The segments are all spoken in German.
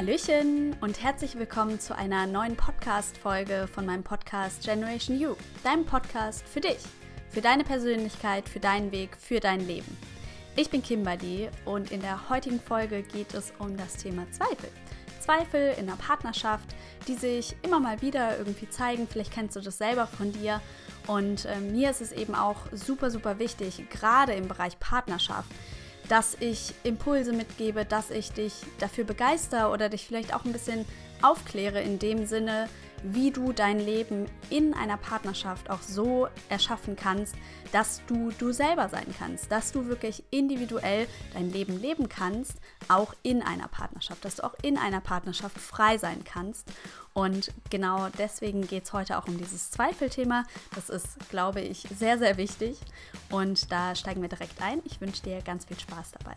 Hallöchen und herzlich willkommen zu einer neuen Podcast-Folge von meinem Podcast Generation You, deinem Podcast für dich, für deine Persönlichkeit, für deinen Weg, für dein Leben. Ich bin Kimberly und in der heutigen Folge geht es um das Thema Zweifel. Zweifel in der Partnerschaft, die sich immer mal wieder irgendwie zeigen. Vielleicht kennst du das selber von dir. Und äh, mir ist es eben auch super, super wichtig, gerade im Bereich Partnerschaft, dass ich Impulse mitgebe, dass ich dich dafür begeister oder dich vielleicht auch ein bisschen aufkläre in dem Sinne, wie du dein Leben in einer Partnerschaft auch so erschaffen kannst, dass du du selber sein kannst, dass du wirklich individuell dein Leben leben kannst, auch in einer Partnerschaft, dass du auch in einer Partnerschaft frei sein kannst. Und genau deswegen geht es heute auch um dieses Zweifelthema. Das ist, glaube ich, sehr, sehr wichtig. Und da steigen wir direkt ein. Ich wünsche dir ganz viel Spaß dabei.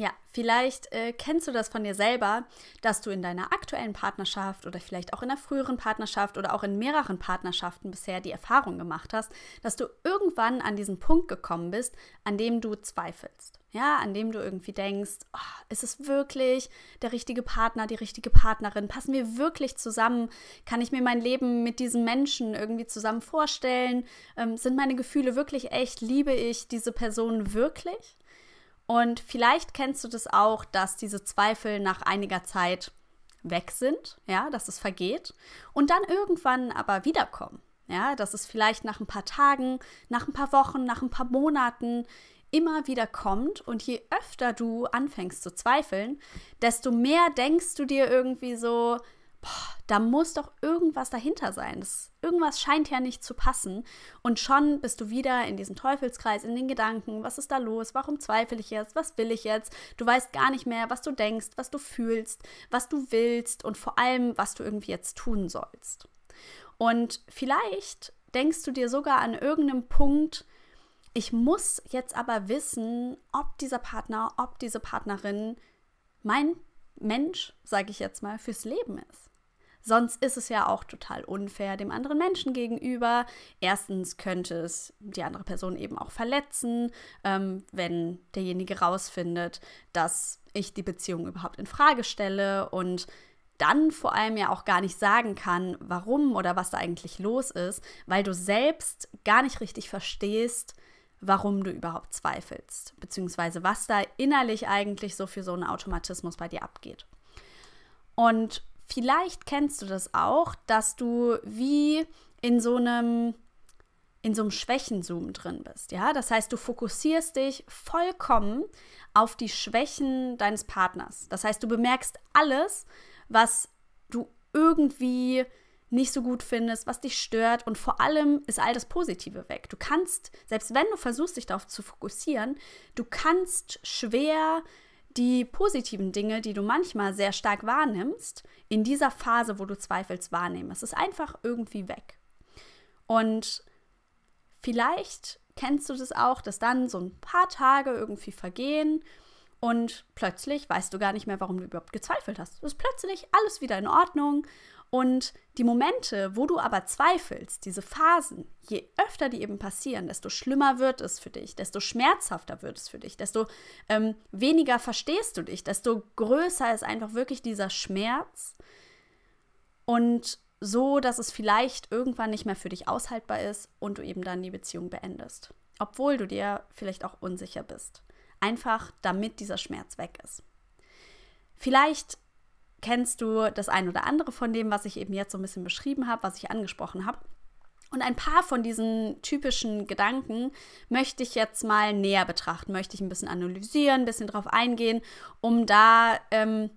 Ja, vielleicht äh, kennst du das von dir selber, dass du in deiner aktuellen Partnerschaft oder vielleicht auch in einer früheren Partnerschaft oder auch in mehreren Partnerschaften bisher die Erfahrung gemacht hast, dass du irgendwann an diesen Punkt gekommen bist, an dem du zweifelst. Ja, an dem du irgendwie denkst, oh, ist es wirklich der richtige Partner, die richtige Partnerin? Passen wir wirklich zusammen? Kann ich mir mein Leben mit diesem Menschen irgendwie zusammen vorstellen? Ähm, sind meine Gefühle wirklich echt? Liebe ich diese Person wirklich? Und vielleicht kennst du das auch, dass diese Zweifel nach einiger Zeit weg sind, ja, dass es vergeht und dann irgendwann aber wiederkommen. Ja, dass es vielleicht nach ein paar Tagen, nach ein paar Wochen, nach ein paar Monaten immer wieder kommt und je öfter du anfängst zu zweifeln, desto mehr denkst du dir irgendwie so, da muss doch irgendwas dahinter sein. Das, irgendwas scheint ja nicht zu passen. Und schon bist du wieder in diesem Teufelskreis, in den Gedanken, was ist da los? Warum zweifle ich jetzt? Was will ich jetzt? Du weißt gar nicht mehr, was du denkst, was du fühlst, was du willst und vor allem, was du irgendwie jetzt tun sollst. Und vielleicht denkst du dir sogar an irgendeinem Punkt, ich muss jetzt aber wissen, ob dieser Partner, ob diese Partnerin mein Mensch, sage ich jetzt mal, fürs Leben ist. Sonst ist es ja auch total unfair dem anderen Menschen gegenüber. Erstens könnte es die andere Person eben auch verletzen, ähm, wenn derjenige rausfindet, dass ich die Beziehung überhaupt in Frage stelle und dann vor allem ja auch gar nicht sagen kann, warum oder was da eigentlich los ist, weil du selbst gar nicht richtig verstehst, warum du überhaupt zweifelst, beziehungsweise was da innerlich eigentlich so für so einen Automatismus bei dir abgeht. Und Vielleicht kennst du das auch, dass du wie in so einem in so einem Schwächenzoom drin bist, ja? Das heißt, du fokussierst dich vollkommen auf die Schwächen deines Partners. Das heißt, du bemerkst alles, was du irgendwie nicht so gut findest, was dich stört und vor allem ist all das Positive weg. Du kannst, selbst wenn du versuchst, dich darauf zu fokussieren, du kannst schwer die positiven Dinge, die du manchmal sehr stark wahrnimmst, in dieser Phase, wo du zweifelst, wahrnehmen. Es ist einfach irgendwie weg. Und vielleicht kennst du das auch, dass dann so ein paar Tage irgendwie vergehen und plötzlich weißt du gar nicht mehr, warum du überhaupt gezweifelt hast. Es ist plötzlich alles wieder in Ordnung und die Momente, wo du aber zweifelst, diese Phasen, je öfter die eben passieren, desto schlimmer wird es für dich, desto schmerzhafter wird es für dich, desto ähm, weniger verstehst du dich, desto größer ist einfach wirklich dieser Schmerz. Und so, dass es vielleicht irgendwann nicht mehr für dich aushaltbar ist und du eben dann die Beziehung beendest. Obwohl du dir vielleicht auch unsicher bist. Einfach damit dieser Schmerz weg ist. Vielleicht kennst du das ein oder andere von dem, was ich eben jetzt so ein bisschen beschrieben habe, was ich angesprochen habe. Und ein paar von diesen typischen Gedanken möchte ich jetzt mal näher betrachten, möchte ich ein bisschen analysieren, ein bisschen drauf eingehen, um da ähm,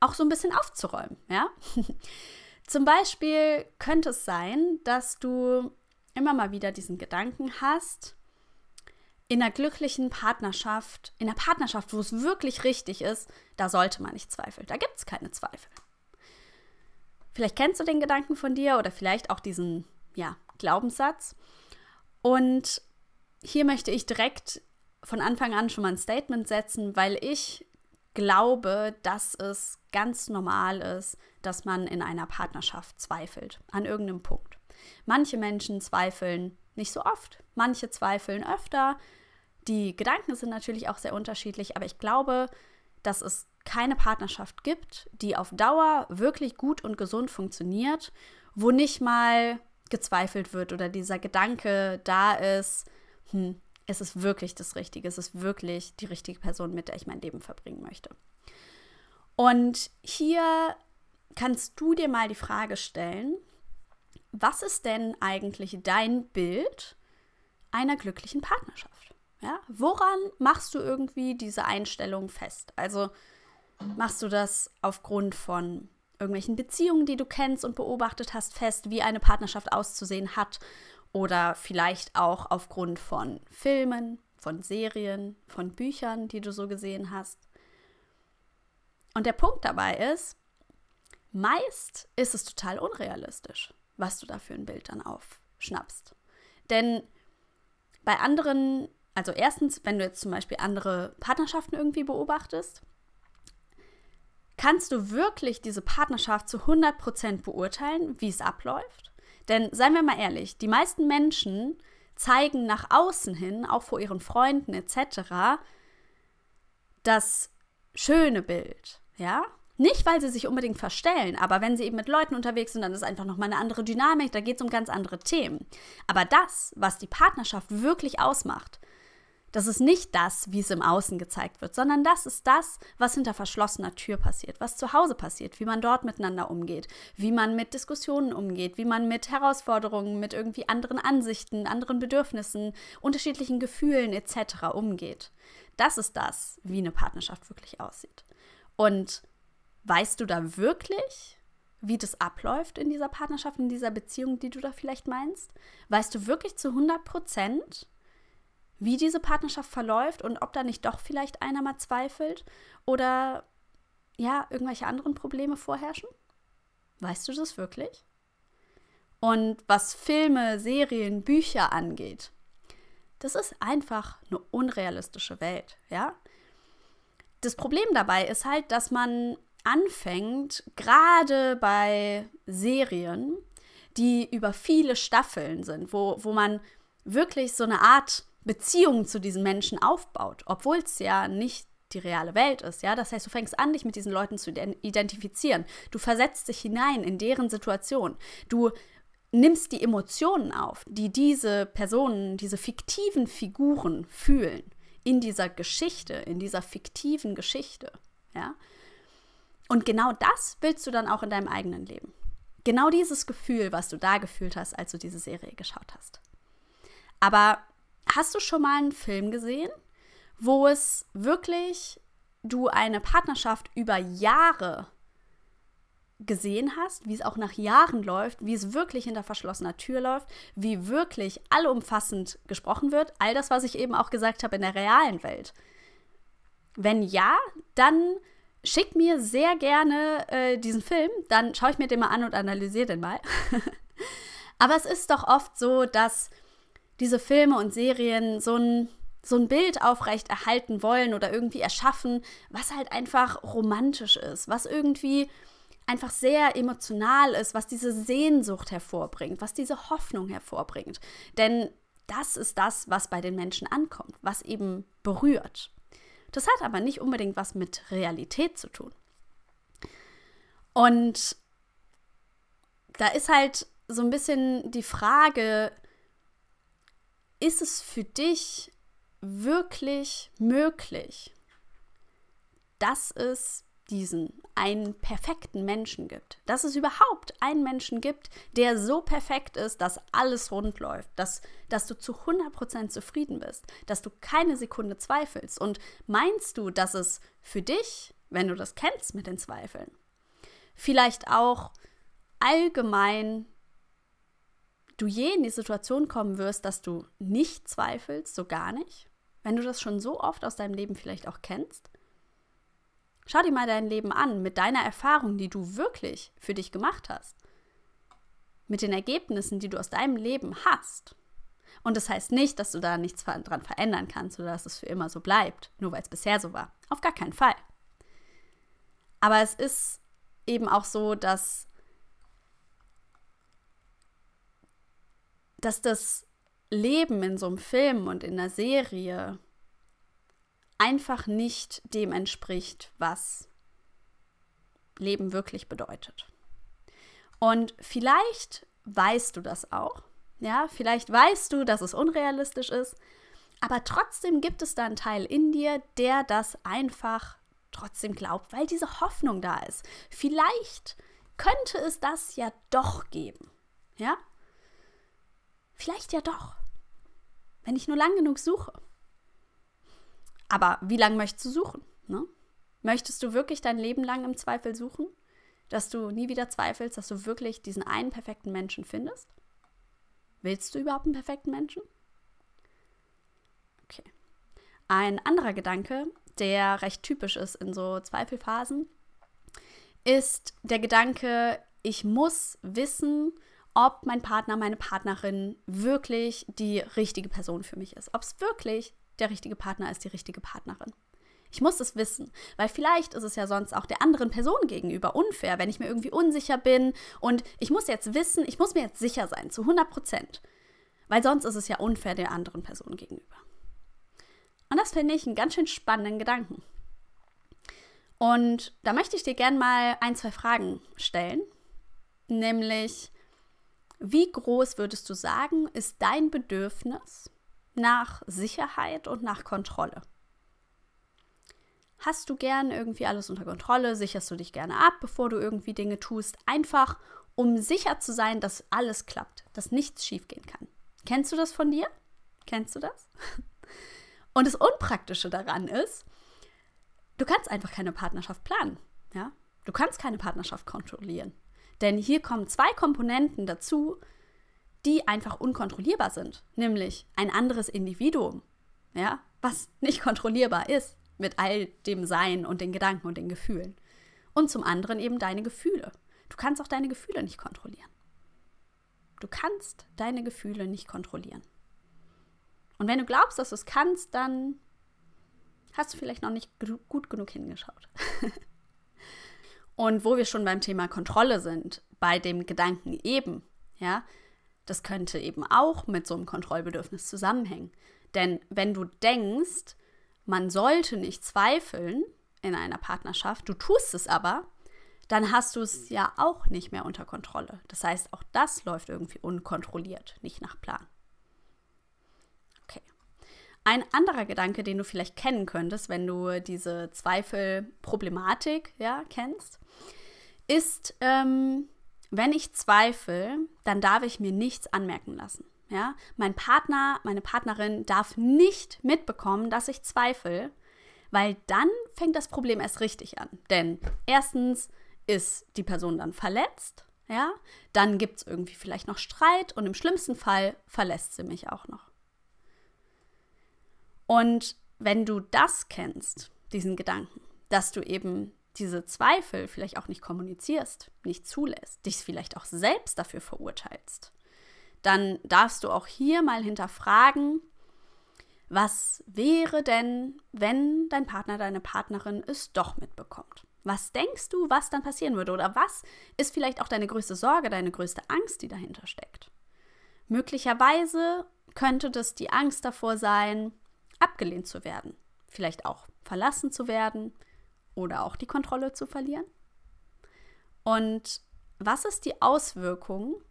auch so ein bisschen aufzuräumen. Ja? Zum Beispiel könnte es sein, dass du immer mal wieder diesen Gedanken hast, in einer glücklichen Partnerschaft, in einer Partnerschaft, wo es wirklich richtig ist, da sollte man nicht zweifeln. Da gibt es keine Zweifel. Vielleicht kennst du den Gedanken von dir oder vielleicht auch diesen ja, Glaubenssatz. Und hier möchte ich direkt von Anfang an schon mal ein Statement setzen, weil ich glaube, dass es ganz normal ist, dass man in einer Partnerschaft zweifelt, an irgendeinem Punkt. Manche Menschen zweifeln nicht so oft, manche zweifeln öfter. Die Gedanken sind natürlich auch sehr unterschiedlich, aber ich glaube, dass es keine Partnerschaft gibt, die auf Dauer wirklich gut und gesund funktioniert, wo nicht mal gezweifelt wird oder dieser Gedanke da ist, hm, es ist wirklich das Richtige, es ist wirklich die richtige Person, mit der ich mein Leben verbringen möchte. Und hier kannst du dir mal die Frage stellen, was ist denn eigentlich dein Bild einer glücklichen Partnerschaft? Ja, woran machst du irgendwie diese Einstellung fest? Also machst du das aufgrund von irgendwelchen Beziehungen, die du kennst und beobachtet hast, fest, wie eine Partnerschaft auszusehen hat? Oder vielleicht auch aufgrund von Filmen, von Serien, von Büchern, die du so gesehen hast? Und der Punkt dabei ist, meist ist es total unrealistisch, was du da für ein Bild dann aufschnappst. Denn bei anderen, also erstens, wenn du jetzt zum Beispiel andere Partnerschaften irgendwie beobachtest, kannst du wirklich diese Partnerschaft zu 100% beurteilen, wie es abläuft? Denn seien wir mal ehrlich, die meisten Menschen zeigen nach außen hin, auch vor ihren Freunden etc., das schöne Bild. Ja? Nicht, weil sie sich unbedingt verstellen, aber wenn sie eben mit Leuten unterwegs sind, dann ist einfach nochmal eine andere Dynamik, da geht es um ganz andere Themen. Aber das, was die Partnerschaft wirklich ausmacht, das ist nicht das, wie es im Außen gezeigt wird, sondern das ist das, was hinter verschlossener Tür passiert, was zu Hause passiert, wie man dort miteinander umgeht, wie man mit Diskussionen umgeht, wie man mit Herausforderungen, mit irgendwie anderen Ansichten, anderen Bedürfnissen, unterschiedlichen Gefühlen etc. umgeht. Das ist das, wie eine Partnerschaft wirklich aussieht. Und weißt du da wirklich, wie das abläuft in dieser Partnerschaft, in dieser Beziehung, die du da vielleicht meinst? Weißt du wirklich zu 100 Prozent, wie diese Partnerschaft verläuft und ob da nicht doch vielleicht einer mal zweifelt oder ja, irgendwelche anderen Probleme vorherrschen? Weißt du das wirklich? Und was Filme, Serien, Bücher angeht, das ist einfach eine unrealistische Welt, ja? das Problem dabei ist halt, dass man anfängt, gerade bei Serien, die über viele Staffeln sind, wo, wo man wirklich so eine Art Beziehung zu diesen Menschen aufbaut, obwohl es ja nicht die reale Welt ist, ja. Das heißt, du fängst an, dich mit diesen Leuten zu identifizieren. Du versetzt dich hinein in deren Situation. Du nimmst die Emotionen auf, die diese Personen, diese fiktiven Figuren fühlen in dieser Geschichte, in dieser fiktiven Geschichte. Ja? Und genau das willst du dann auch in deinem eigenen Leben. Genau dieses Gefühl, was du da gefühlt hast, als du diese Serie geschaut hast. Aber hast du schon mal einen Film gesehen, wo es wirklich du eine Partnerschaft über Jahre gesehen hast, wie es auch nach Jahren läuft, wie es wirklich hinter verschlossener Tür läuft, wie wirklich allumfassend gesprochen wird, all das, was ich eben auch gesagt habe in der realen Welt. Wenn ja, dann schick mir sehr gerne äh, diesen Film, dann schaue ich mir den mal an und analysiere den mal. Aber es ist doch oft so, dass diese Filme und Serien so ein, so ein Bild aufrecht erhalten wollen oder irgendwie erschaffen, was halt einfach romantisch ist, was irgendwie einfach sehr emotional ist, was diese Sehnsucht hervorbringt, was diese Hoffnung hervorbringt. Denn das ist das, was bei den Menschen ankommt, was eben berührt. Das hat aber nicht unbedingt was mit Realität zu tun. Und da ist halt so ein bisschen die Frage, ist es für dich wirklich möglich, dass es diesen einen perfekten Menschen gibt. Dass es überhaupt einen Menschen gibt, der so perfekt ist, dass alles rund läuft, dass, dass du zu 100% zufrieden bist, dass du keine Sekunde zweifelst. Und meinst du, dass es für dich, wenn du das kennst mit den Zweifeln, vielleicht auch allgemein du je in die Situation kommen wirst, dass du nicht zweifelst, so gar nicht? Wenn du das schon so oft aus deinem Leben vielleicht auch kennst? Schau dir mal dein Leben an mit deiner Erfahrung, die du wirklich für dich gemacht hast. Mit den Ergebnissen, die du aus deinem Leben hast. Und das heißt nicht, dass du da nichts dran verändern kannst oder dass es für immer so bleibt, nur weil es bisher so war. Auf gar keinen Fall. Aber es ist eben auch so, dass, dass das Leben in so einem Film und in einer Serie einfach nicht dem entspricht, was Leben wirklich bedeutet. Und vielleicht weißt du das auch. Ja, vielleicht weißt du, dass es unrealistisch ist, aber trotzdem gibt es da einen Teil in dir, der das einfach trotzdem glaubt, weil diese Hoffnung da ist. Vielleicht könnte es das ja doch geben. Ja? Vielleicht ja doch. Wenn ich nur lang genug suche. Aber wie lange möchtest du suchen? Ne? Möchtest du wirklich dein Leben lang im Zweifel suchen? Dass du nie wieder zweifelst, dass du wirklich diesen einen perfekten Menschen findest? Willst du überhaupt einen perfekten Menschen? Okay. Ein anderer Gedanke, der recht typisch ist in so Zweifelphasen, ist der Gedanke, ich muss wissen, ob mein Partner, meine Partnerin wirklich die richtige Person für mich ist. Ob es wirklich der richtige Partner ist, die richtige Partnerin. Ich muss es wissen, weil vielleicht ist es ja sonst auch der anderen Person gegenüber unfair, wenn ich mir irgendwie unsicher bin und ich muss jetzt wissen, ich muss mir jetzt sicher sein, zu 100 Prozent, weil sonst ist es ja unfair der anderen Person gegenüber. Und das finde ich einen ganz schön spannenden Gedanken. Und da möchte ich dir gerne mal ein, zwei Fragen stellen, nämlich, wie groß würdest du sagen, ist dein Bedürfnis nach Sicherheit und nach Kontrolle? Hast du gern irgendwie alles unter Kontrolle? Sicherst du dich gerne ab, bevor du irgendwie Dinge tust? Einfach, um sicher zu sein, dass alles klappt, dass nichts schiefgehen kann. Kennst du das von dir? Kennst du das? Und das Unpraktische daran ist, du kannst einfach keine Partnerschaft planen. Ja? Du kannst keine Partnerschaft kontrollieren. Denn hier kommen zwei Komponenten dazu, die einfach unkontrollierbar sind. Nämlich ein anderes Individuum, ja, was nicht kontrollierbar ist mit all dem Sein und den Gedanken und den Gefühlen. Und zum anderen eben deine Gefühle. Du kannst auch deine Gefühle nicht kontrollieren. Du kannst deine Gefühle nicht kontrollieren. Und wenn du glaubst, dass du es kannst, dann hast du vielleicht noch nicht gut genug hingeschaut. Und wo wir schon beim Thema Kontrolle sind, bei dem Gedanken eben, ja, das könnte eben auch mit so einem Kontrollbedürfnis zusammenhängen. Denn wenn du denkst, man sollte nicht zweifeln in einer Partnerschaft, du tust es aber, dann hast du es ja auch nicht mehr unter Kontrolle. Das heißt, auch das läuft irgendwie unkontrolliert, nicht nach Plan. Ein anderer Gedanke, den du vielleicht kennen könntest, wenn du diese Zweifelproblematik ja, kennst, ist, ähm, wenn ich zweifle, dann darf ich mir nichts anmerken lassen. Ja? Mein Partner, meine Partnerin darf nicht mitbekommen, dass ich zweifle, weil dann fängt das Problem erst richtig an. Denn erstens ist die Person dann verletzt, ja, dann gibt es irgendwie vielleicht noch Streit und im schlimmsten Fall verlässt sie mich auch noch. Und wenn du das kennst, diesen Gedanken, dass du eben diese Zweifel vielleicht auch nicht kommunizierst, nicht zulässt, dich vielleicht auch selbst dafür verurteilst, dann darfst du auch hier mal hinterfragen, was wäre denn, wenn dein Partner, deine Partnerin es doch mitbekommt? Was denkst du, was dann passieren würde? Oder was ist vielleicht auch deine größte Sorge, deine größte Angst, die dahinter steckt? Möglicherweise könnte das die Angst davor sein, abgelehnt zu werden, vielleicht auch verlassen zu werden oder auch die Kontrolle zu verlieren? Und was ist die Auswirkung,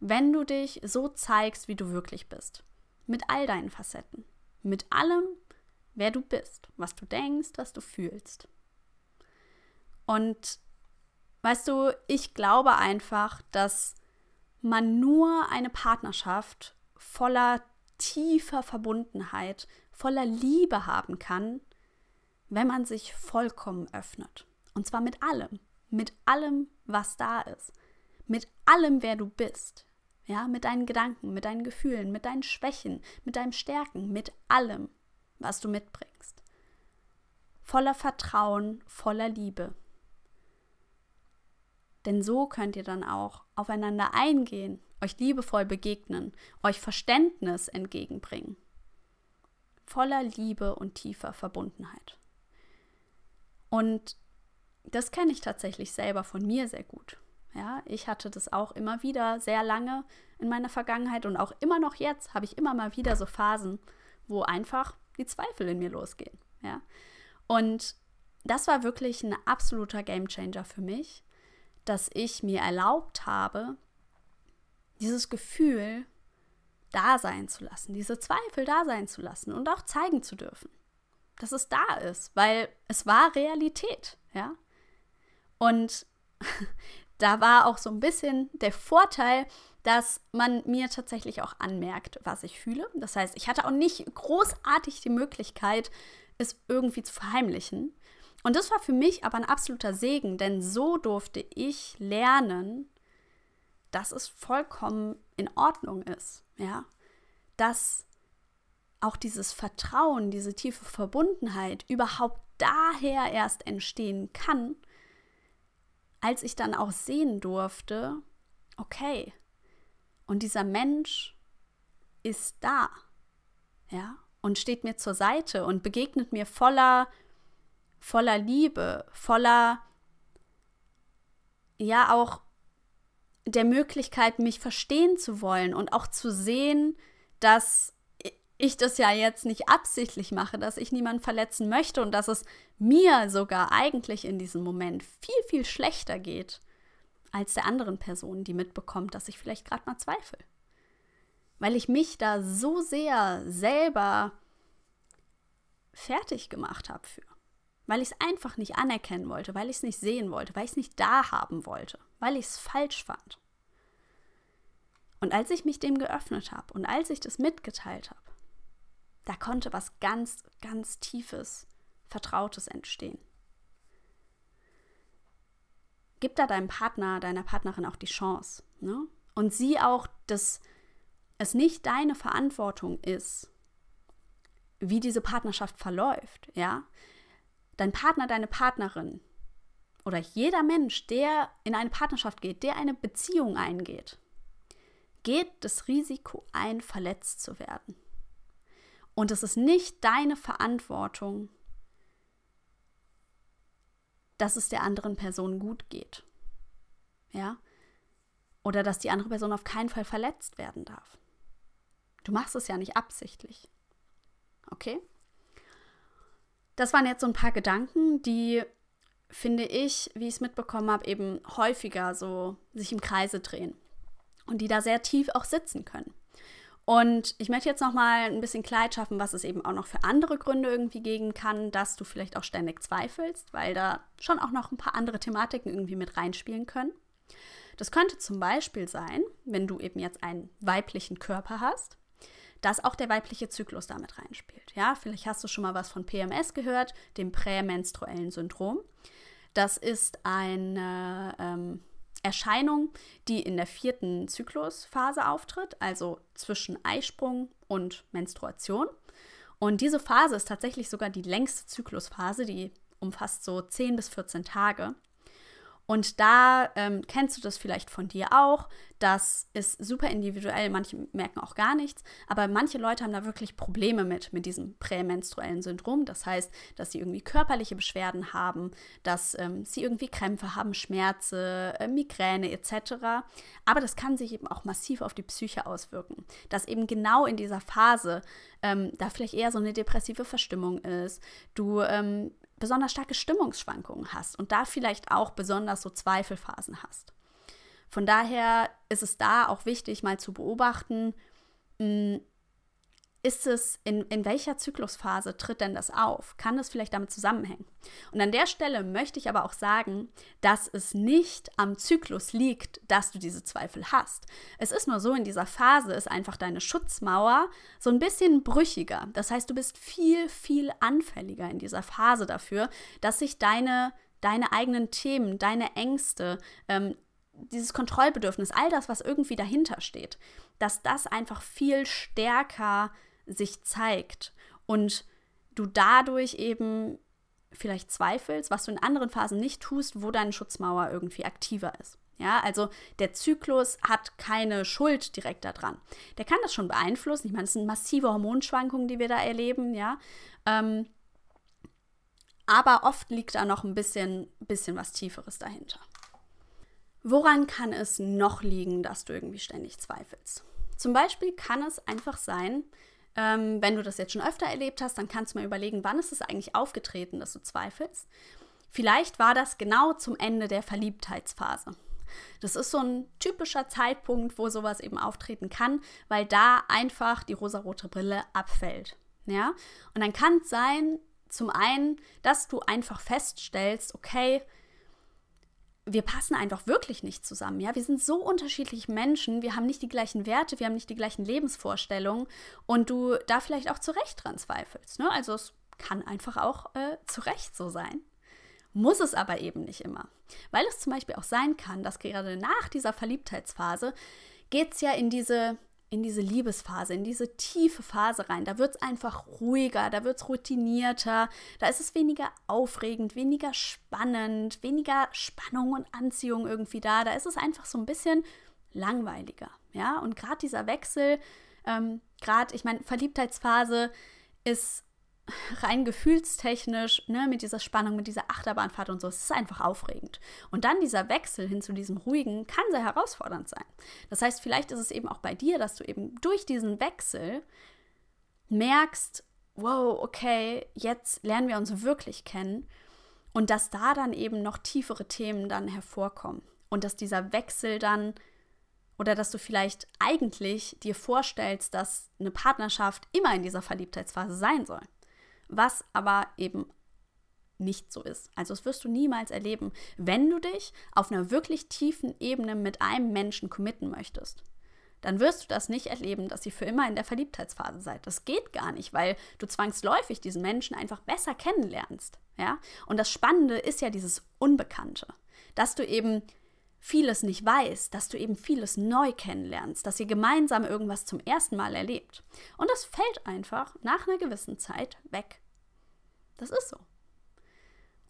wenn du dich so zeigst, wie du wirklich bist? Mit all deinen Facetten, mit allem, wer du bist, was du denkst, was du fühlst. Und weißt du, ich glaube einfach, dass man nur eine Partnerschaft voller tiefer Verbundenheit voller Liebe haben kann, wenn man sich vollkommen öffnet. Und zwar mit allem, mit allem, was da ist, mit allem, wer du bist. Ja, mit deinen Gedanken, mit deinen Gefühlen, mit deinen Schwächen, mit deinen Stärken, mit allem, was du mitbringst. Voller Vertrauen, voller Liebe. Denn so könnt ihr dann auch aufeinander eingehen, euch liebevoll begegnen, euch Verständnis entgegenbringen voller Liebe und tiefer Verbundenheit. Und das kenne ich tatsächlich selber von mir sehr gut. Ja, ich hatte das auch immer wieder sehr lange in meiner Vergangenheit und auch immer noch jetzt habe ich immer mal wieder so Phasen, wo einfach die Zweifel in mir losgehen. Ja. Und das war wirklich ein absoluter Gamechanger für mich, dass ich mir erlaubt habe, dieses Gefühl da sein zu lassen, diese Zweifel da sein zu lassen und auch zeigen zu dürfen, dass es da ist, weil es war Realität, ja. Und da war auch so ein bisschen der Vorteil, dass man mir tatsächlich auch anmerkt, was ich fühle. Das heißt, ich hatte auch nicht großartig die Möglichkeit, es irgendwie zu verheimlichen. Und das war für mich aber ein absoluter Segen, denn so durfte ich lernen, dass es vollkommen in Ordnung ist, ja, dass auch dieses Vertrauen, diese tiefe Verbundenheit überhaupt daher erst entstehen kann, als ich dann auch sehen durfte, okay, und dieser Mensch ist da, ja, und steht mir zur Seite und begegnet mir voller, voller Liebe, voller, ja, auch der Möglichkeit, mich verstehen zu wollen und auch zu sehen, dass ich das ja jetzt nicht absichtlich mache, dass ich niemanden verletzen möchte und dass es mir sogar eigentlich in diesem Moment viel, viel schlechter geht als der anderen Person, die mitbekommt, dass ich vielleicht gerade mal zweifle. Weil ich mich da so sehr selber fertig gemacht habe für. Weil ich es einfach nicht anerkennen wollte, weil ich es nicht sehen wollte, weil ich es nicht da haben wollte, weil ich es falsch fand. Und als ich mich dem geöffnet habe und als ich das mitgeteilt habe, da konnte was ganz, ganz Tiefes, Vertrautes entstehen gib da deinem Partner, deiner Partnerin auch die Chance. Ne? Und sieh auch, dass es nicht deine Verantwortung ist, wie diese Partnerschaft verläuft, ja? Dein Partner, deine Partnerin oder jeder Mensch, der in eine Partnerschaft geht, der eine Beziehung eingeht, geht das Risiko ein, verletzt zu werden. Und es ist nicht deine Verantwortung, dass es der anderen Person gut geht. Ja? Oder dass die andere Person auf keinen Fall verletzt werden darf. Du machst es ja nicht absichtlich. Okay? Das waren jetzt so ein paar Gedanken, die, finde ich, wie ich es mitbekommen habe, eben häufiger so sich im Kreise drehen und die da sehr tief auch sitzen können. Und ich möchte jetzt noch mal ein bisschen Kleid schaffen, was es eben auch noch für andere Gründe irgendwie geben kann, dass du vielleicht auch ständig zweifelst, weil da schon auch noch ein paar andere Thematiken irgendwie mit reinspielen können. Das könnte zum Beispiel sein, wenn du eben jetzt einen weiblichen Körper hast, dass auch der weibliche Zyklus damit reinspielt. Ja, vielleicht hast du schon mal was von PMS gehört, dem prämenstruellen Syndrom. Das ist eine ähm, Erscheinung, die in der vierten Zyklusphase auftritt, also zwischen Eisprung und Menstruation. Und diese Phase ist tatsächlich sogar die längste Zyklusphase, die umfasst so 10 bis 14 Tage. Und da ähm, kennst du das vielleicht von dir auch. Das ist super individuell. Manche merken auch gar nichts. Aber manche Leute haben da wirklich Probleme mit, mit diesem prämenstruellen Syndrom. Das heißt, dass sie irgendwie körperliche Beschwerden haben, dass ähm, sie irgendwie Krämpfe haben, Schmerze, äh, Migräne etc. Aber das kann sich eben auch massiv auf die Psyche auswirken. Dass eben genau in dieser Phase ähm, da vielleicht eher so eine depressive Verstimmung ist. Du ähm, besonders starke Stimmungsschwankungen hast und da vielleicht auch besonders so Zweifelphasen hast. Von daher ist es da auch wichtig, mal zu beobachten, hm, ist es, in, in welcher Zyklusphase tritt denn das auf? Kann das vielleicht damit zusammenhängen? Und an der Stelle möchte ich aber auch sagen, dass es nicht am Zyklus liegt, dass du diese Zweifel hast. Es ist nur so, in dieser Phase ist einfach deine Schutzmauer so ein bisschen brüchiger. Das heißt, du bist viel, viel anfälliger in dieser Phase dafür, dass sich deine, deine eigenen Themen, deine Ängste, ähm, dieses Kontrollbedürfnis, all das, was irgendwie dahinter steht, dass das einfach viel stärker sich zeigt und du dadurch eben vielleicht zweifelst, was du in anderen Phasen nicht tust, wo deine Schutzmauer irgendwie aktiver ist. Ja, also der Zyklus hat keine Schuld direkt daran. Der kann das schon beeinflussen. Ich meine, es sind massive Hormonschwankungen, die wir da erleben, ja. Ähm, aber oft liegt da noch ein bisschen, bisschen was Tieferes dahinter. Woran kann es noch liegen, dass du irgendwie ständig zweifelst? Zum Beispiel kann es einfach sein, Ähm, wenn du das jetzt schon öfter erlebt hast, dann kannst du mal überlegen, wann ist es eigentlich aufgetreten, dass du zweifelst. Vielleicht war das genau zum Ende der Verliebtheitsphase. Das ist so ein typischer Zeitpunkt, wo sowas eben auftreten kann, weil da einfach die rosarote Brille abfällt. Ja? Und dann kann es sein, zum einen, dass du einfach feststellst, okay, wir passen einfach wirklich nicht zusammen. Ja, wir sind so unterschiedliche Menschen, wir haben nicht die gleichen Werte, wir haben nicht die gleichen Lebensvorstellungen und du da vielleicht auch zu Recht dran zweifelst. Ne? Also es kann einfach auch äh, zu Recht so sein. Muss es aber eben nicht immer. Weil es zum Beispiel auch sein kann, dass gerade nach dieser Verliebtheitsphase geht es ja in diese in diese Liebesphase, in diese tiefe Phase rein. Da wird es einfach ruhiger, da wird es routinierter, da ist es weniger aufregend, weniger spannend, weniger Spannung und Anziehung irgendwie da. Da ist es einfach so ein bisschen langweiliger. Ja, und gerade dieser Wechsel, ähm, gerade, ich meine, Verliebtheitsphase ist rein gefühlstechnisch, ne, mit dieser Spannung, mit dieser Achterbahnfahrt und so, es ist einfach aufregend. Und dann dieser Wechsel hin zu diesem ruhigen kann sehr herausfordernd sein. Das heißt, vielleicht ist es eben auch bei dir, dass du eben durch diesen Wechsel merkst, wow, okay, jetzt lernen wir uns wirklich kennen und dass da dann eben noch tiefere Themen dann hervorkommen und dass dieser Wechsel dann oder dass du vielleicht eigentlich dir vorstellst, dass eine Partnerschaft immer in dieser Verliebtheitsphase sein soll was aber eben nicht so ist. Also das wirst du niemals erleben, wenn du dich auf einer wirklich tiefen Ebene mit einem Menschen committen möchtest. Dann wirst du das nicht erleben, dass ihr für immer in der Verliebtheitsphase seid. Das geht gar nicht, weil du zwangsläufig diesen Menschen einfach besser kennenlernst. Ja? Und das Spannende ist ja dieses Unbekannte, dass du eben vieles nicht weißt, dass du eben vieles neu kennenlernst, dass ihr gemeinsam irgendwas zum ersten Mal erlebt. Und das fällt einfach nach einer gewissen Zeit weg. Das ist so.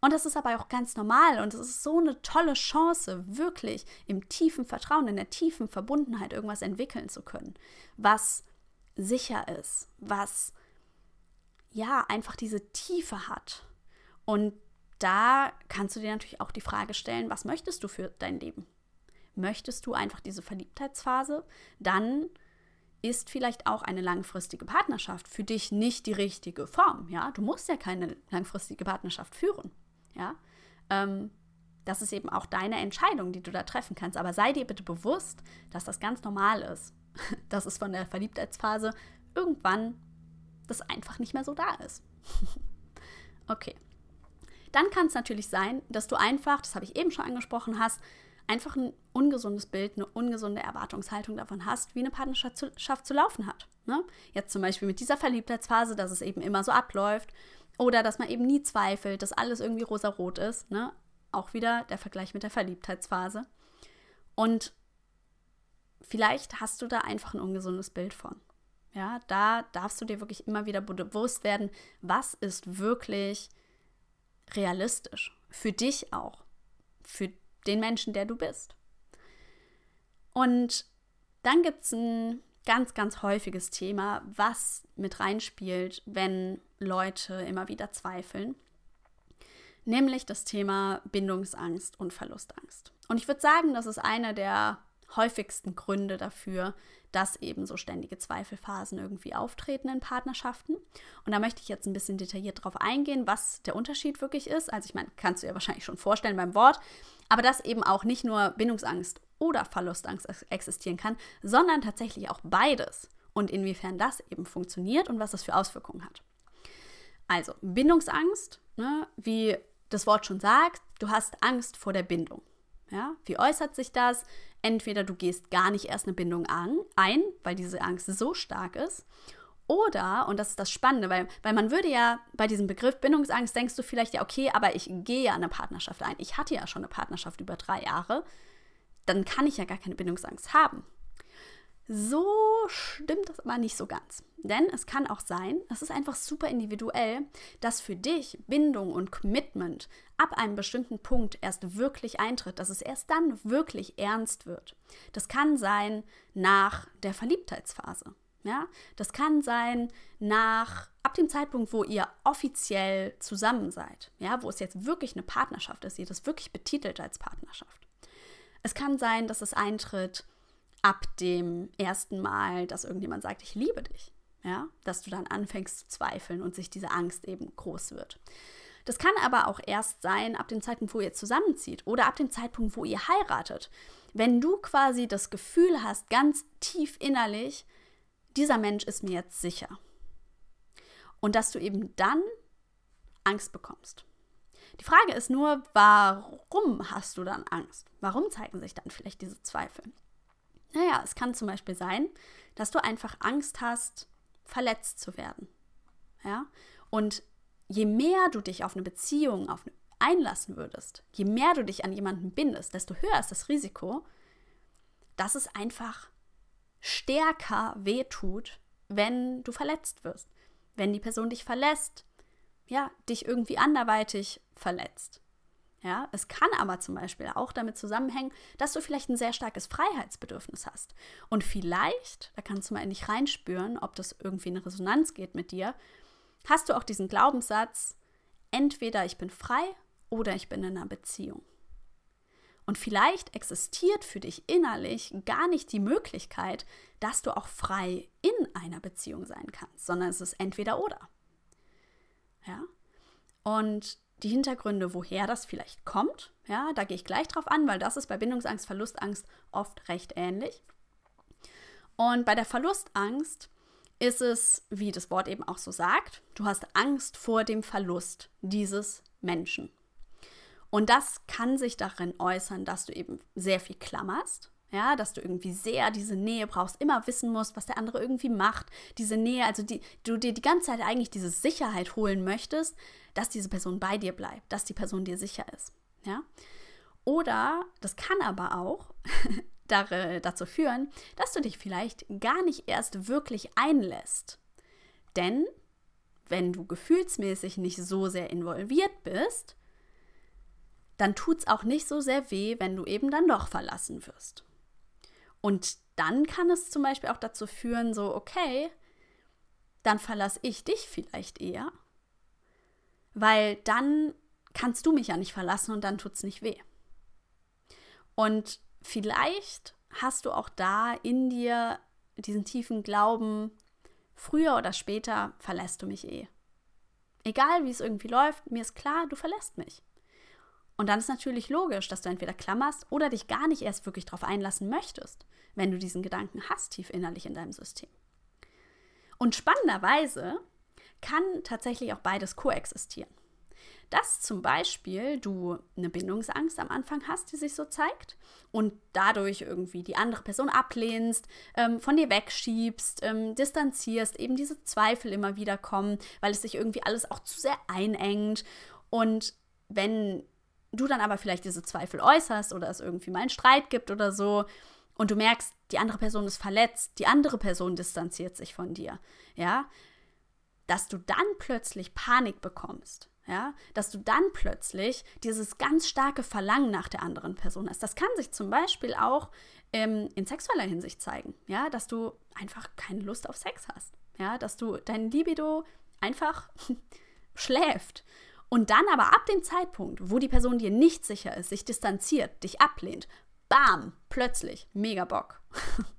Und das ist aber auch ganz normal und es ist so eine tolle Chance, wirklich im tiefen Vertrauen, in der tiefen Verbundenheit irgendwas entwickeln zu können, was sicher ist, was ja einfach diese Tiefe hat. Und da kannst du dir natürlich auch die Frage stellen, was möchtest du für dein Leben? Möchtest du einfach diese Verliebtheitsphase? Dann ist vielleicht auch eine langfristige Partnerschaft für dich nicht die richtige Form. Ja, du musst ja keine langfristige Partnerschaft führen. Ja, ähm, das ist eben auch deine Entscheidung, die du da treffen kannst. Aber sei dir bitte bewusst, dass das ganz normal ist, dass es von der Verliebtheitsphase irgendwann das einfach nicht mehr so da ist. okay. Dann kann es natürlich sein, dass du einfach, das habe ich eben schon angesprochen hast, einfach ein ungesundes Bild, eine ungesunde Erwartungshaltung davon hast, wie eine Partnerschaft zu, laufen hat. Ne? Jetzt zum Beispiel mit dieser Verliebtheitsphase, dass es eben immer so abläuft oder dass man eben nie zweifelt, dass alles irgendwie rosarot ist. Ne? Auch wieder der Vergleich mit der Verliebtheitsphase. Und vielleicht hast du da einfach ein ungesundes Bild von. Ja, da darfst du dir wirklich immer wieder bewusst werden, was ist wirklich realistisch. Für dich auch. Für den Menschen, der du bist. Und dann gibt es ein ganz, ganz häufiges Thema, was mit reinspielt, wenn Leute immer wieder zweifeln. Nämlich das Thema Bindungsangst und Verlustangst. Und ich würde sagen, das ist einer der häufigsten Gründe dafür, dass eben so ständige Zweifelphasen irgendwie auftreten in Partnerschaften. Und da möchte ich jetzt ein bisschen detailliert drauf eingehen, was der Unterschied wirklich ist. Also ich meine, kannst du ja wahrscheinlich schon vorstellen beim Wort, aber dass eben auch nicht nur Bindungsangst oder Verlustangst existieren kann, sondern tatsächlich auch beides und inwiefern das eben funktioniert und was das für Auswirkungen hat. Also Bindungsangst, ne, wie das Wort schon sagt, du hast Angst vor der Bindung. Ja, wie äußert sich das? Entweder du gehst gar nicht erst eine Bindung an, ein, weil diese Angst so stark ist, oder, und das ist das Spannende, weil, weil man würde ja bei diesem Begriff Bindungsangst denkst du vielleicht ja, okay, aber ich gehe ja eine Partnerschaft ein. Ich hatte ja schon eine Partnerschaft über drei Jahre. Dann kann ich ja gar keine Bindungsangst haben. So stimmt das aber nicht so ganz. Denn es kann auch sein, es ist einfach super individuell, dass für dich Bindung und Commitment ab einem bestimmten Punkt erst wirklich eintritt, dass es erst dann wirklich ernst wird. Das kann sein nach der Verliebtheitsphase. Ja, das kann sein nach ab dem Zeitpunkt, wo ihr offiziell zusammen seid, ja, wo es jetzt wirklich eine Partnerschaft ist, ihr das wirklich betitelt als Partnerschaft. Es kann sein, dass es eintritt ab dem ersten Mal, dass irgendjemand sagt, ich liebe dich. Ja, dass du dann anfängst zu zweifeln und sich diese Angst eben groß wird. Das kann aber auch erst sein ab dem Zeitpunkt, wo ihr zusammenzieht oder ab dem Zeitpunkt, wo ihr heiratet. Wenn du quasi das Gefühl hast, ganz tief innerlich, dieser Mensch ist mir jetzt sicher. Und dass du eben dann Angst bekommst. Die Frage ist nur, warum hast du dann Angst? Warum zeigen sich dann vielleicht diese Zweifel? Naja, es kann zum Beispiel sein, dass du einfach Angst hast, verletzt zu werden. Ja? Und je mehr du dich auf eine Beziehung auf eine, einlassen würdest, je mehr du dich an jemanden bindest, desto höher ist das Risiko, dass es einfach stärker wehtut, wenn du verletzt wirst. Wenn die Person dich verlässt, ja, dich irgendwie anderweitig verletzt. Ja, es kann aber zum Beispiel auch damit zusammenhängen, dass du vielleicht ein sehr starkes Freiheitsbedürfnis hast. Und vielleicht, da kannst du mal in dich reinspüren, ob das irgendwie in Resonanz geht mit dir, hast du auch diesen Glaubenssatz, entweder ich bin frei oder ich bin in einer Beziehung. Und vielleicht existiert für dich innerlich gar nicht die Möglichkeit, dass du auch frei in einer Beziehung sein kannst, sondern es ist entweder oder. Ja? Und die Hintergründe, woher das vielleicht kommt, ja, da gehe ich gleich drauf an, weil das ist bei Bindungsangst, Verlustangst oft recht ähnlich. Und bei der Verlustangst ist es, wie das Wort eben auch so sagt, du hast Angst vor dem Verlust dieses Menschen. Und das kann sich darin äußern, dass du eben sehr viel klammerst, ja, dass du irgendwie sehr diese Nähe brauchst, immer wissen musst, was der andere irgendwie macht. Diese Nähe, also die, du dir die ganze Zeit eigentlich diese Sicherheit holen möchtest, dass diese Person bei dir bleibt, dass die Person dir sicher ist. Ja? Oder das kann aber auch dazu führen, dass du dich vielleicht gar nicht erst wirklich einlässt. Denn wenn du gefühlsmäßig nicht so sehr involviert bist, dann tut es auch nicht so sehr weh, wenn du eben dann doch verlassen wirst. Und dann kann es zum Beispiel auch dazu führen, so, okay, dann verlasse ich dich vielleicht eher, weil dann kannst du mich ja nicht verlassen und dann tut es nicht weh. Und vielleicht hast du auch da in dir diesen tiefen Glauben, früher oder später verlässt du mich eh. Egal wie es irgendwie läuft, mir ist klar, du verlässt mich. Und dann ist natürlich logisch, dass du entweder klammerst oder dich gar nicht erst wirklich darauf einlassen möchtest, wenn du diesen Gedanken hast, tief innerlich in deinem System. Und spannenderweise kann tatsächlich auch beides koexistieren. Dass zum Beispiel du eine Bindungsangst am Anfang hast, die sich so zeigt und dadurch irgendwie die andere Person ablehnst, ähm, von dir wegschiebst, ähm, distanzierst, eben diese Zweifel immer wieder kommen, weil es sich irgendwie alles auch zu sehr einengt. Und wenn du dann aber vielleicht diese Zweifel äußerst oder es irgendwie mal einen Streit gibt oder so und du merkst, die andere Person ist verletzt, die andere Person distanziert sich von dir, ja, dass du dann plötzlich Panik bekommst, ja, dass du dann plötzlich dieses ganz starke Verlangen nach der anderen Person hast. Das kann sich zum Beispiel auch ähm, in sexueller Hinsicht zeigen, ja, dass du einfach keine Lust auf Sex hast, ja, dass du dein Libido einfach schläft und dann aber ab dem Zeitpunkt, wo die Person dir nicht sicher ist, sich distanziert, dich ablehnt, bam, plötzlich, mega Bock.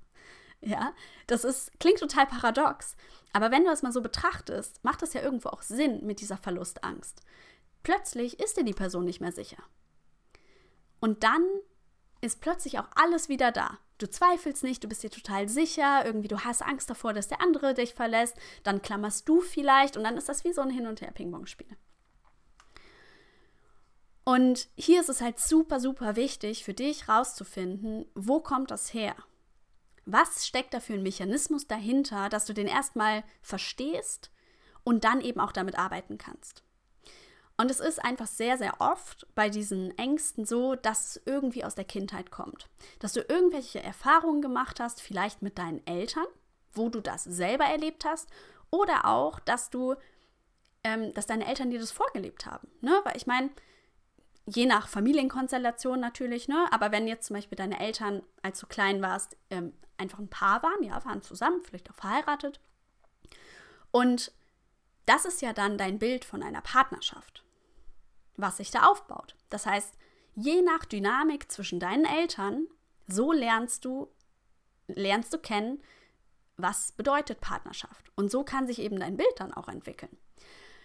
ja, das ist, klingt total paradox. Aber wenn du es mal so betrachtest, macht das ja irgendwo auch Sinn mit dieser Verlustangst. Plötzlich ist dir die Person nicht mehr sicher. Und dann ist plötzlich auch alles wieder da. Du zweifelst nicht, du bist dir total sicher, irgendwie du hast Angst davor, dass der andere dich verlässt, dann klammerst du vielleicht und dann ist das wie so ein Hin- und Her-Ping-Pong-Spiel. Und hier ist es halt super, super wichtig für dich rauszufinden, wo kommt das her? Was steckt da für ein Mechanismus dahinter, dass du den erstmal verstehst und dann eben auch damit arbeiten kannst? Und es ist einfach sehr, sehr oft bei diesen Ängsten so, dass es irgendwie aus der Kindheit kommt. Dass du irgendwelche Erfahrungen gemacht hast, vielleicht mit deinen Eltern, wo du das selber erlebt hast, oder auch, dass du, ähm, dass deine Eltern dir das vorgelebt haben. Ne? Weil ich meine, je nach Familienkonstellation natürlich, ne? Aber wenn jetzt zum Beispiel deine Eltern, als du klein warst, ähm, einfach ein Paar waren, ja, waren zusammen, vielleicht auch verheiratet. Und das ist ja dann dein Bild von einer Partnerschaft, was sich da aufbaut. Das heißt, je nach Dynamik zwischen deinen Eltern, so lernst du, lernst du kennen, was bedeutet Partnerschaft. Und so kann sich eben dein Bild dann auch entwickeln.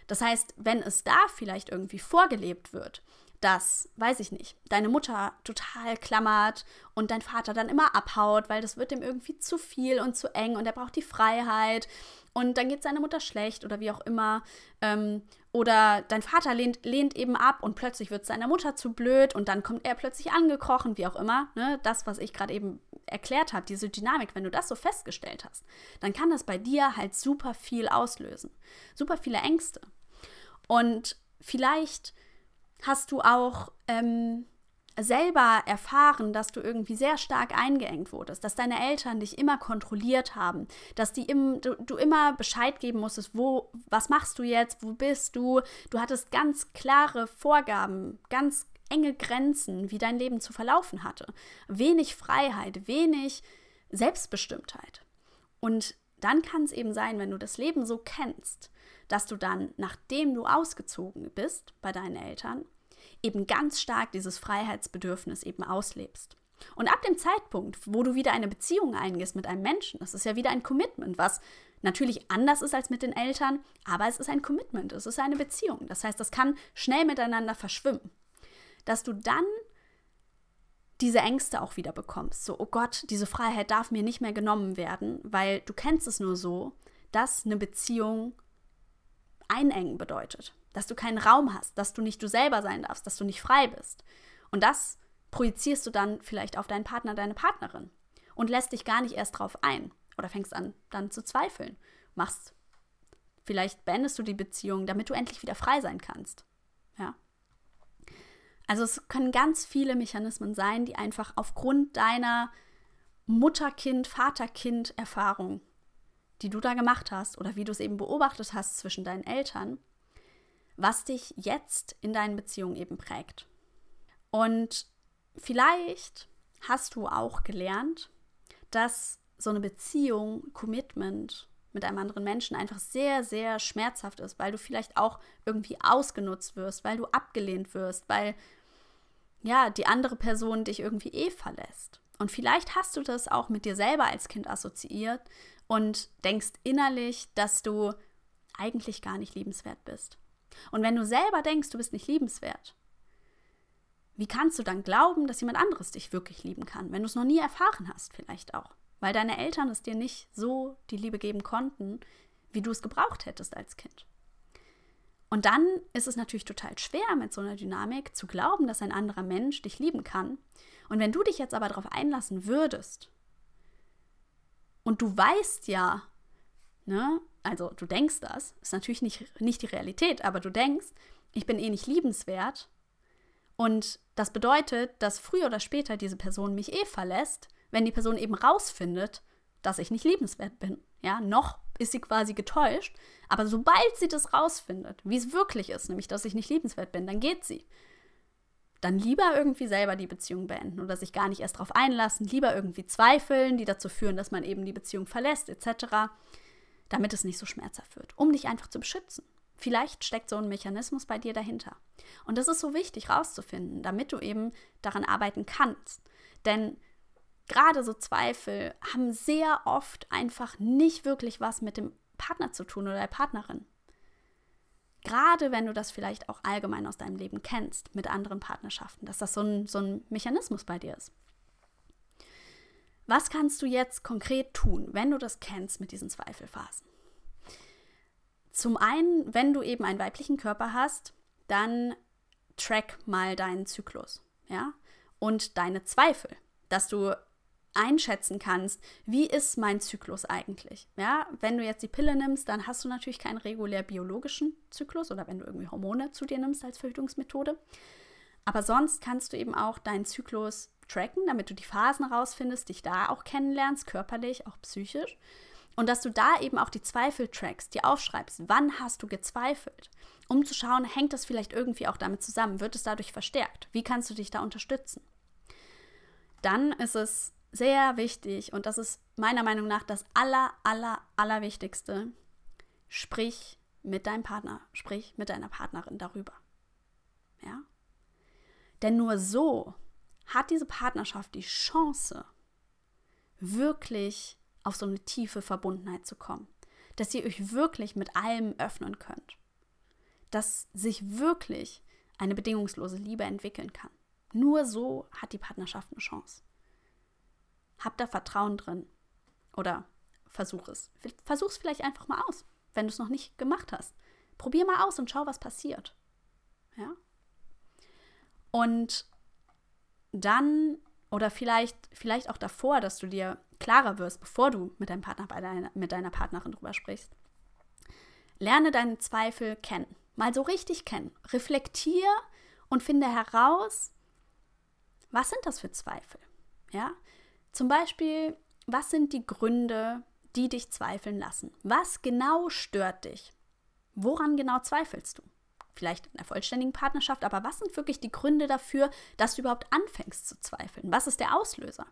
Das heißt, wenn es da vielleicht irgendwie vorgelebt wird, dass, weiß ich nicht, deine Mutter total klammert und dein Vater dann immer abhaut, weil das wird ihm irgendwie zu viel und zu eng und er braucht die Freiheit und dann geht seine Mutter schlecht oder wie auch immer. Ähm, oder dein Vater lehnt, lehnt eben ab und plötzlich wird seiner Mutter zu blöd und dann kommt er plötzlich angekrochen, wie auch immer. Ne? Das, was ich gerade eben erklärt habe, diese Dynamik, wenn du das so festgestellt hast, dann kann das bei dir halt super viel auslösen. Super viele Ängste. Und vielleicht hast du auch ähm, selber erfahren, dass du irgendwie sehr stark eingeengt wurdest, dass deine Eltern dich immer kontrolliert haben, dass die im, du, du, immer Bescheid geben musstest, wo, was machst du jetzt, wo bist du? Du hattest ganz klare Vorgaben, ganz enge Grenzen, wie dein Leben zu verlaufen hatte. Wenig Freiheit, wenig Selbstbestimmtheit. Und dann kann es eben sein, wenn du das Leben so kennst, dass du dann, nachdem du ausgezogen bist bei deinen Eltern, eben ganz stark dieses Freiheitsbedürfnis eben auslebst. Und ab dem Zeitpunkt, wo du wieder eine Beziehung eingehst mit einem Menschen, das ist ja wieder ein Commitment, was natürlich anders ist als mit den Eltern, aber es ist ein Commitment, es ist eine Beziehung. Das heißt, das kann schnell miteinander verschwimmen. Dass du dann diese Ängste auch wieder bekommst. So, oh Gott, diese Freiheit darf mir nicht mehr genommen werden, weil du kennst es nur so, dass eine Beziehung einengen bedeutet dass du keinen Raum hast, dass du nicht du selber sein darfst, dass du nicht frei bist. Und das projizierst du dann vielleicht auf deinen Partner, deine Partnerin und lässt dich gar nicht erst drauf ein oder fängst an, dann zu zweifeln. Machst, vielleicht beendest du die Beziehung, damit du endlich wieder frei sein kannst. Ja. Also es können ganz viele Mechanismen sein, die einfach aufgrund deiner Mutter-Kind, Vater-Kind-Erfahrung, die du da gemacht hast oder wie du es eben beobachtet hast zwischen deinen Eltern, was dich jetzt in deinen Beziehungen eben prägt. Und vielleicht hast du auch gelernt, dass so eine Beziehung, Commitment mit einem anderen Menschen einfach sehr, sehr schmerzhaft ist, weil du vielleicht auch irgendwie ausgenutzt wirst, weil du abgelehnt wirst, weil ja, die andere Person dich irgendwie eh verlässt. Und vielleicht hast du das auch mit dir selber als Kind assoziiert und denkst innerlich, dass du eigentlich gar nicht liebenswert bist. Und wenn du selber denkst, du bist nicht liebenswert, wie kannst du dann glauben, dass jemand anderes dich wirklich lieben kann, wenn du es noch nie erfahren hast, vielleicht auch? Weil deine Eltern es dir nicht so die Liebe geben konnten, wie du es gebraucht hättest als Kind. Und dann ist es natürlich total schwer mit so einer Dynamik zu glauben, dass ein anderer Mensch dich lieben kann. Und wenn du dich jetzt aber darauf einlassen würdest und du weißt ja, ne, also du denkst das, ist natürlich nicht, nicht die Realität, aber du denkst, ich bin eh nicht liebenswert. Und das bedeutet, dass früher oder später diese Person mich eh verlässt, wenn die Person eben rausfindet, dass ich nicht liebenswert bin. Ja, noch ist sie quasi getäuscht, aber sobald sie das rausfindet, wie es wirklich ist, nämlich dass ich nicht liebenswert bin, dann geht sie. Dann lieber irgendwie selber die Beziehung beenden oder sich gar nicht erst darauf einlassen, lieber irgendwie zweifeln, die dazu führen, dass man eben die Beziehung verlässt, etc damit es nicht so schmerzhaft wird, um dich einfach zu beschützen. Vielleicht steckt so ein Mechanismus bei dir dahinter. Und das ist so wichtig rauszufinden, damit du eben daran arbeiten kannst. Denn gerade so Zweifel haben sehr oft einfach nicht wirklich was mit dem Partner zu tun oder der Partnerin. Gerade wenn du das vielleicht auch allgemein aus deinem Leben kennst, mit anderen Partnerschaften, dass das so ein, so ein Mechanismus bei dir ist. Was kannst du jetzt konkret tun, wenn du das kennst mit diesen Zweifelphasen? Zum einen, wenn du eben einen weiblichen Körper hast, dann track mal deinen Zyklus, ja? Und deine Zweifel, dass du einschätzen kannst, wie ist mein Zyklus eigentlich? Ja, wenn du jetzt die Pille nimmst, dann hast du natürlich keinen regulär biologischen Zyklus oder wenn du irgendwie Hormone zu dir nimmst als Verhütungsmethode. Aber sonst kannst du eben auch deinen Zyklus tracken, damit du die Phasen rausfindest, dich da auch kennenlernst, körperlich, auch psychisch. Und dass du da eben auch die Zweifel trackst, die aufschreibst. Wann hast du gezweifelt? Um zu schauen, hängt das vielleicht irgendwie auch damit zusammen? Wird es dadurch verstärkt? Wie kannst du dich da unterstützen? Dann ist es sehr wichtig, und das ist meiner Meinung nach das aller, aller, allerwichtigste, sprich mit deinem Partner, sprich mit deiner Partnerin darüber. Ja? Denn nur so hat diese Partnerschaft die Chance, wirklich auf so eine tiefe Verbundenheit zu kommen. Dass ihr euch wirklich mit allem öffnen könnt. Dass sich wirklich eine bedingungslose Liebe entwickeln kann. Nur so hat die Partnerschaft eine Chance. Hab da Vertrauen drin. Oder versuch es. Versuch es vielleicht einfach mal aus, wenn du es noch nicht gemacht hast. Probier mal aus und schau, was passiert. Ja? Und dann, oder vielleicht, vielleicht auch davor, dass du dir klarer wirst, bevor du mit deinem Partner, deiner, mit deiner Partnerin drüber sprichst. Lerne deine Zweifel kennen. Mal so richtig kennen. Reflektier und finde heraus, was sind das für Zweifel? Ja? Zum Beispiel, was sind die Gründe, die dich zweifeln lassen? Was genau stört dich? Woran genau zweifelst du? Vielleicht in der vollständigen Partnerschaft, aber was sind wirklich die Gründe dafür, dass du überhaupt anfängst zu zweifeln? Was ist der Auslöser?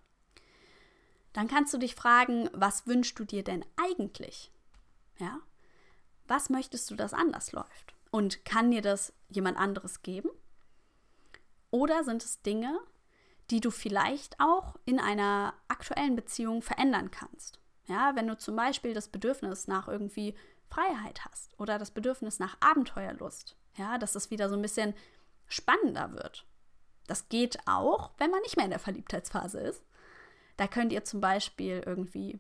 Dann kannst du dich fragen, was wünschst du dir denn eigentlich? Ja? Was möchtest du, dass anders läuft? Und kann dir das jemand anderes geben? Oder sind es Dinge, die du vielleicht auch in einer aktuellen Beziehung verändern kannst? Ja, wenn du zum Beispiel das Bedürfnis nach irgendwie Freiheit hast oder das Bedürfnis nach Abenteuerlust, ja, dass es wieder so ein bisschen spannender wird. Das geht auch, wenn man nicht mehr in der Verliebtheitsphase ist. Da könnt ihr zum Beispiel irgendwie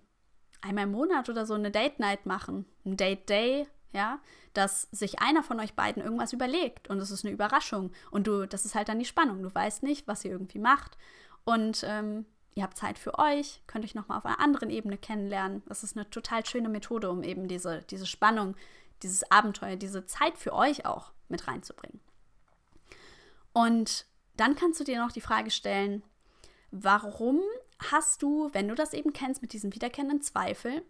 einmal im Monat oder so eine Date Night machen, ein Date Day, ja, dass sich einer von euch beiden irgendwas überlegt und es ist eine Überraschung und du, das ist halt dann die Spannung. Du weißt nicht, was ihr irgendwie macht und ähm, ihr habt Zeit für euch, könnt euch nochmal auf einer anderen Ebene kennenlernen. Das ist eine total schöne Methode, um eben diese, diese Spannung, dieses Abenteuer, diese Zeit für euch auch mit reinzubringen. Und dann kannst du dir noch die Frage stellen, warum hast du, wenn du das eben kennst mit diesen wiederkehrenden Zweifeln,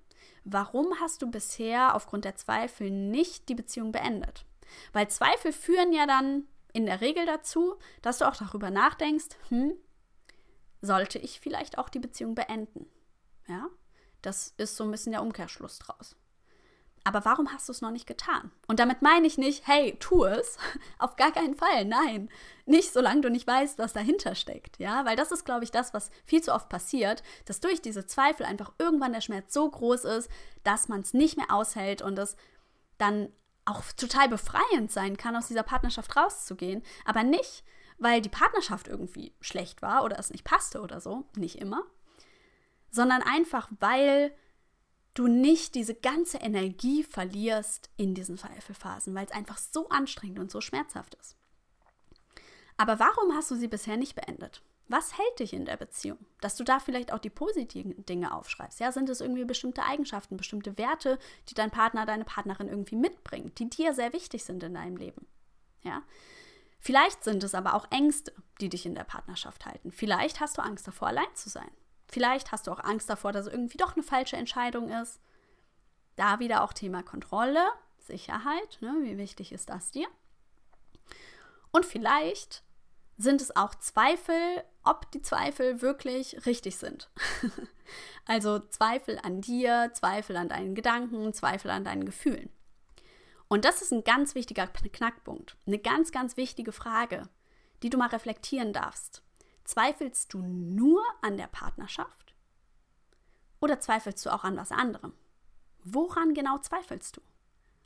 warum hast du bisher aufgrund der Zweifel nicht die Beziehung beendet? Weil Zweifel führen ja dann in der Regel dazu, dass du auch darüber nachdenkst, hm, sollte ich vielleicht auch die Beziehung beenden? Ja, das ist so ein bisschen der Umkehrschluss draus. Aber warum hast du es noch nicht getan? Und damit meine ich nicht, hey, tu es. Auf gar keinen Fall. Nein. Nicht, solange du nicht weißt, was dahinter steckt. Ja, weil das ist, glaube ich, das, was viel zu oft passiert, dass durch diese Zweifel einfach irgendwann der Schmerz so groß ist, dass man es nicht mehr aushält und es dann auch total befreiend sein kann, aus dieser Partnerschaft rauszugehen. Aber nicht, weil die Partnerschaft irgendwie schlecht war oder es nicht passte oder so. Nicht immer. Sondern einfach, weil du nicht diese ganze Energie verlierst in diesen Zweifelphasen, weil es einfach so anstrengend und so schmerzhaft ist. Aber warum hast du sie bisher nicht beendet? Was hält dich in der Beziehung? Dass du da vielleicht auch die positiven Dinge aufschreibst. Ja, sind es irgendwie bestimmte Eigenschaften, bestimmte Werte, die dein Partner, deine Partnerin irgendwie mitbringt, die dir sehr wichtig sind in deinem Leben? Ja. Vielleicht sind es aber auch Ängste, die dich in der Partnerschaft halten. Vielleicht hast du Angst davor, allein zu sein. Vielleicht hast du auch Angst davor, dass es irgendwie doch eine falsche Entscheidung ist. Da wieder auch Thema Kontrolle, Sicherheit. Ne? Wie wichtig ist das dir? Und vielleicht sind es auch Zweifel, ob die Zweifel wirklich richtig sind. also Zweifel an dir, Zweifel an deinen Gedanken, Zweifel an deinen Gefühlen. Und das ist ein ganz wichtiger Knackpunkt, eine ganz, ganz wichtige Frage, die du mal reflektieren darfst. Zweifelst du nur an der Partnerschaft? Oder zweifelst du auch an was anderem? Woran genau zweifelst du?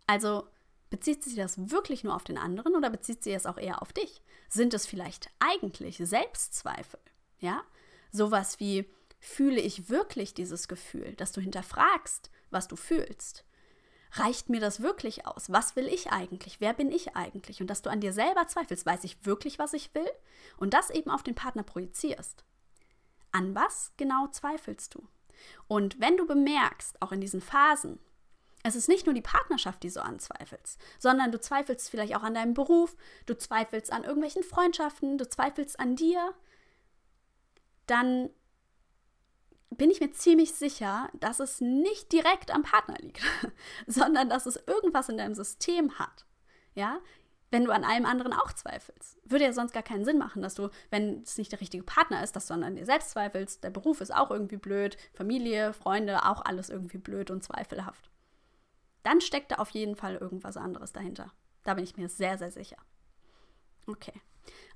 Also bezieht sich das wirklich nur auf den anderen oder bezieht sich das auch eher auf dich? Sind es vielleicht eigentlich Selbstzweifel? Ja? Sowas wie, fühle ich wirklich dieses Gefühl, dass du hinterfragst, was du fühlst? Reicht mir das wirklich aus? Was will ich eigentlich? Wer bin ich eigentlich? Und dass du an dir selber zweifelst, weiß ich wirklich, was ich will? Und das eben auf den Partner projizierst. An was genau zweifelst du? Und wenn du bemerkst, auch in diesen Phasen, es ist nicht nur die Partnerschaft, die so anzweifelst, sondern du zweifelst vielleicht auch an deinem Beruf, du zweifelst an irgendwelchen Freundschaften, du zweifelst an dir, dann bin ich mir ziemlich sicher, dass es nicht direkt am Partner liegt, sondern dass es irgendwas in deinem System hat. Ja, wenn du an allem anderen auch zweifelst. Würde ja sonst gar keinen Sinn machen, dass du, wenn es nicht der richtige Partner ist, dass du an dir selbst zweifelst. Der Beruf ist auch irgendwie blöd, Familie, Freunde, auch alles irgendwie blöd und zweifelhaft. Dann steckt da auf jeden Fall irgendwas anderes dahinter. Da bin ich mir sehr, sehr sicher. Okay.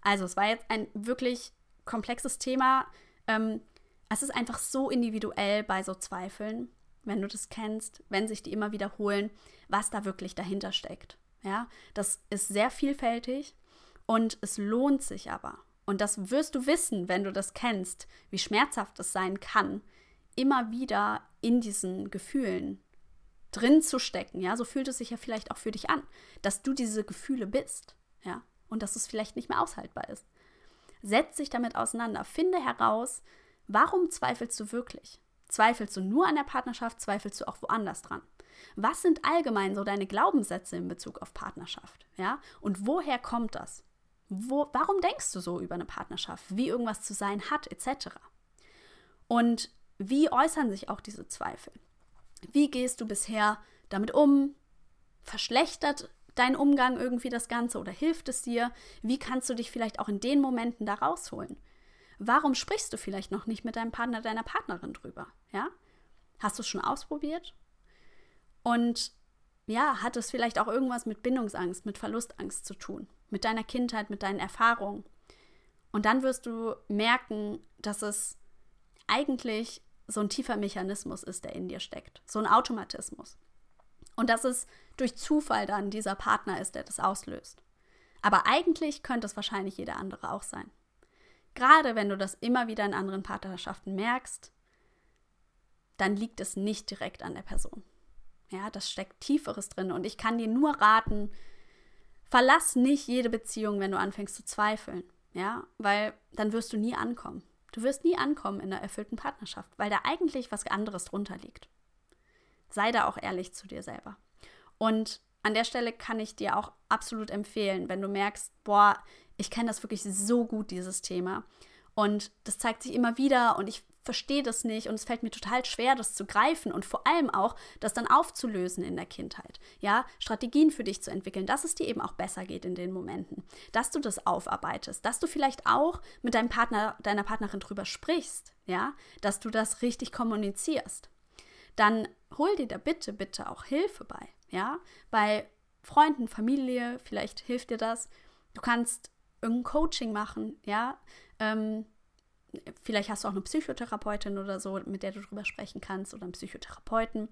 Also, es war jetzt ein wirklich komplexes Thema. Ähm, Es ist einfach so individuell bei so Zweifeln, wenn du das kennst, wenn sich die immer wiederholen, was da wirklich dahinter steckt. Ja, das ist sehr vielfältig und es lohnt sich aber. Und das wirst du wissen, wenn du das kennst, wie schmerzhaft es sein kann, immer wieder in diesen Gefühlen drin zu stecken. Ja, so fühlt es sich ja vielleicht auch für dich an, dass du diese Gefühle bist. Ja, und dass es vielleicht nicht mehr aushaltbar ist. Setz dich damit auseinander. Finde heraus, warum zweifelst du wirklich? Zweifelst du nur an der Partnerschaft? Zweifelst du auch woanders dran? Was sind allgemein so deine Glaubenssätze in Bezug auf Partnerschaft? Ja? Und woher kommt das? Wo, warum denkst du so über eine Partnerschaft? Wie irgendwas zu sein hat, etc. Und wie äußern sich auch diese Zweifel? Wie gehst du bisher damit um? Verschlechtert dein Umgang irgendwie das Ganze oder hilft es dir? Wie kannst du dich vielleicht auch in den Momenten da rausholen? Warum sprichst du vielleicht noch nicht mit deinem Partner, deiner Partnerin drüber? Ja? Hast du es schon ausprobiert? Und ja, hat es vielleicht auch irgendwas mit Bindungsangst, mit Verlustangst zu tun? Mit deiner Kindheit, mit deinen Erfahrungen? Und dann wirst du merken, dass es eigentlich so ein tiefer Mechanismus ist, der in dir steckt. So ein Automatismus. Und dass es durch Zufall dann dieser Partner ist, der das auslöst. Aber eigentlich könnte es wahrscheinlich jeder andere auch sein. Gerade wenn du das immer wieder in anderen Partnerschaften merkst, dann liegt es nicht direkt an der Person. Ja, das steckt Tieferes drin. Und ich kann dir nur raten, verlass nicht jede Beziehung, wenn du anfängst zu zweifeln. Ja, weil dann wirst du nie ankommen. Du wirst nie ankommen in einer erfüllten Partnerschaft, weil da eigentlich was anderes drunter liegt. Sei da auch ehrlich zu dir selber. Und an der Stelle kann ich dir auch absolut empfehlen, wenn du merkst, boah, ich kenne das wirklich so gut, dieses Thema. Und das zeigt sich immer wieder und ich verstehe das nicht und es fällt mir total schwer, das zu greifen und vor allem auch, das dann aufzulösen in der Kindheit. Ja, Strategien für dich zu entwickeln, dass es dir eben auch besser geht in den Momenten, dass du das aufarbeitest, dass du vielleicht auch mit deinem Partner, deiner Partnerin drüber sprichst, ja, dass du das richtig kommunizierst. Dann hol dir da bitte, bitte auch Hilfe bei, ja, bei Freunden, Familie, vielleicht hilft dir das. Du kannst irgendein Coaching machen, ja. Ähm, vielleicht hast du auch eine Psychotherapeutin oder so, mit der du drüber sprechen kannst oder einen Psychotherapeuten.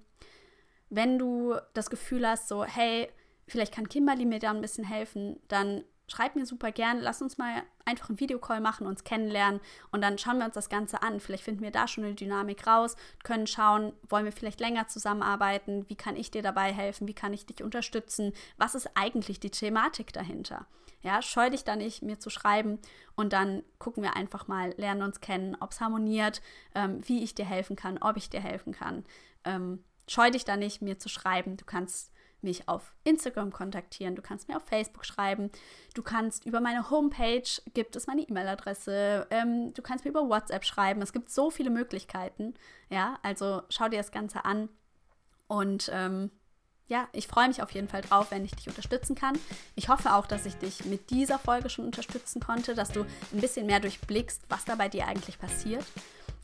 Wenn du das Gefühl hast, so, hey, vielleicht kann Kimberly mir da ein bisschen helfen, dann schreib mir super gern, lass uns mal einfach einen Videocall machen, uns kennenlernen und dann schauen wir uns das Ganze an. Vielleicht finden wir da schon eine Dynamik raus, können schauen, wollen wir vielleicht länger zusammenarbeiten, wie kann ich dir dabei helfen, wie kann ich dich unterstützen, was ist eigentlich die Thematik dahinter. Ja, scheu dich da nicht, mir zu schreiben und dann gucken wir einfach mal, lernen uns kennen, ob es harmoniert, ähm, wie ich dir helfen kann, ob ich dir helfen kann. Ähm, scheu dich da nicht, mir zu schreiben. Du kannst mich auf Instagram kontaktieren, du kannst mir auf Facebook schreiben, du kannst über meine Homepage, gibt es meine E-Mail-Adresse, ähm, du kannst mir über WhatsApp schreiben. Es gibt so viele Möglichkeiten. Ja, also schau dir das Ganze an und ähm, ja, ich freue mich auf jeden Fall drauf, wenn ich dich unterstützen kann. Ich hoffe auch, dass ich dich mit dieser Folge schon unterstützen konnte, dass du ein bisschen mehr durchblickst, was da bei dir eigentlich passiert.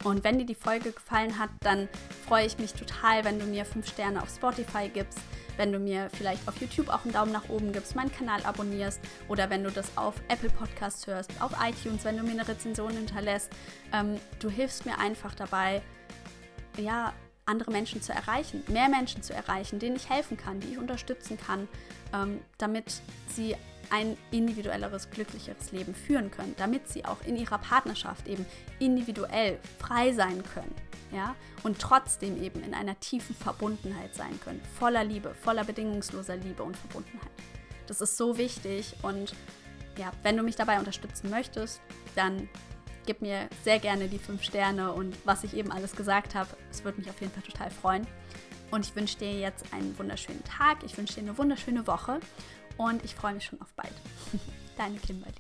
Und wenn dir die Folge gefallen hat, dann freue ich mich total, wenn du mir fünf Sterne auf Spotify gibst, wenn du mir vielleicht auf YouTube auch einen Daumen nach oben gibst, meinen Kanal abonnierst oder wenn du das auf Apple Podcasts hörst, auf iTunes, wenn du mir eine Rezension hinterlässt. Ähm, du hilfst mir einfach dabei, ja, andere Menschen zu erreichen, mehr Menschen zu erreichen, denen ich helfen kann, die ich unterstützen kann, ähm, damit sie ein individuelleres, glücklicheres Leben führen können, damit sie auch in ihrer Partnerschaft eben individuell frei sein können, ja, und trotzdem eben in einer tiefen Verbundenheit sein können, voller Liebe, voller bedingungsloser Liebe und Verbundenheit. Das ist so wichtig und ja, wenn du mich dabei unterstützen möchtest, dann gib mir sehr gerne die fünf Sterne und was ich eben alles gesagt habe. Es würde mich auf jeden Fall total freuen. Und ich wünsche dir jetzt einen wunderschönen Tag. Ich wünsche dir eine wunderschöne Woche und ich freue mich schon auf bald. Deine Kimberly.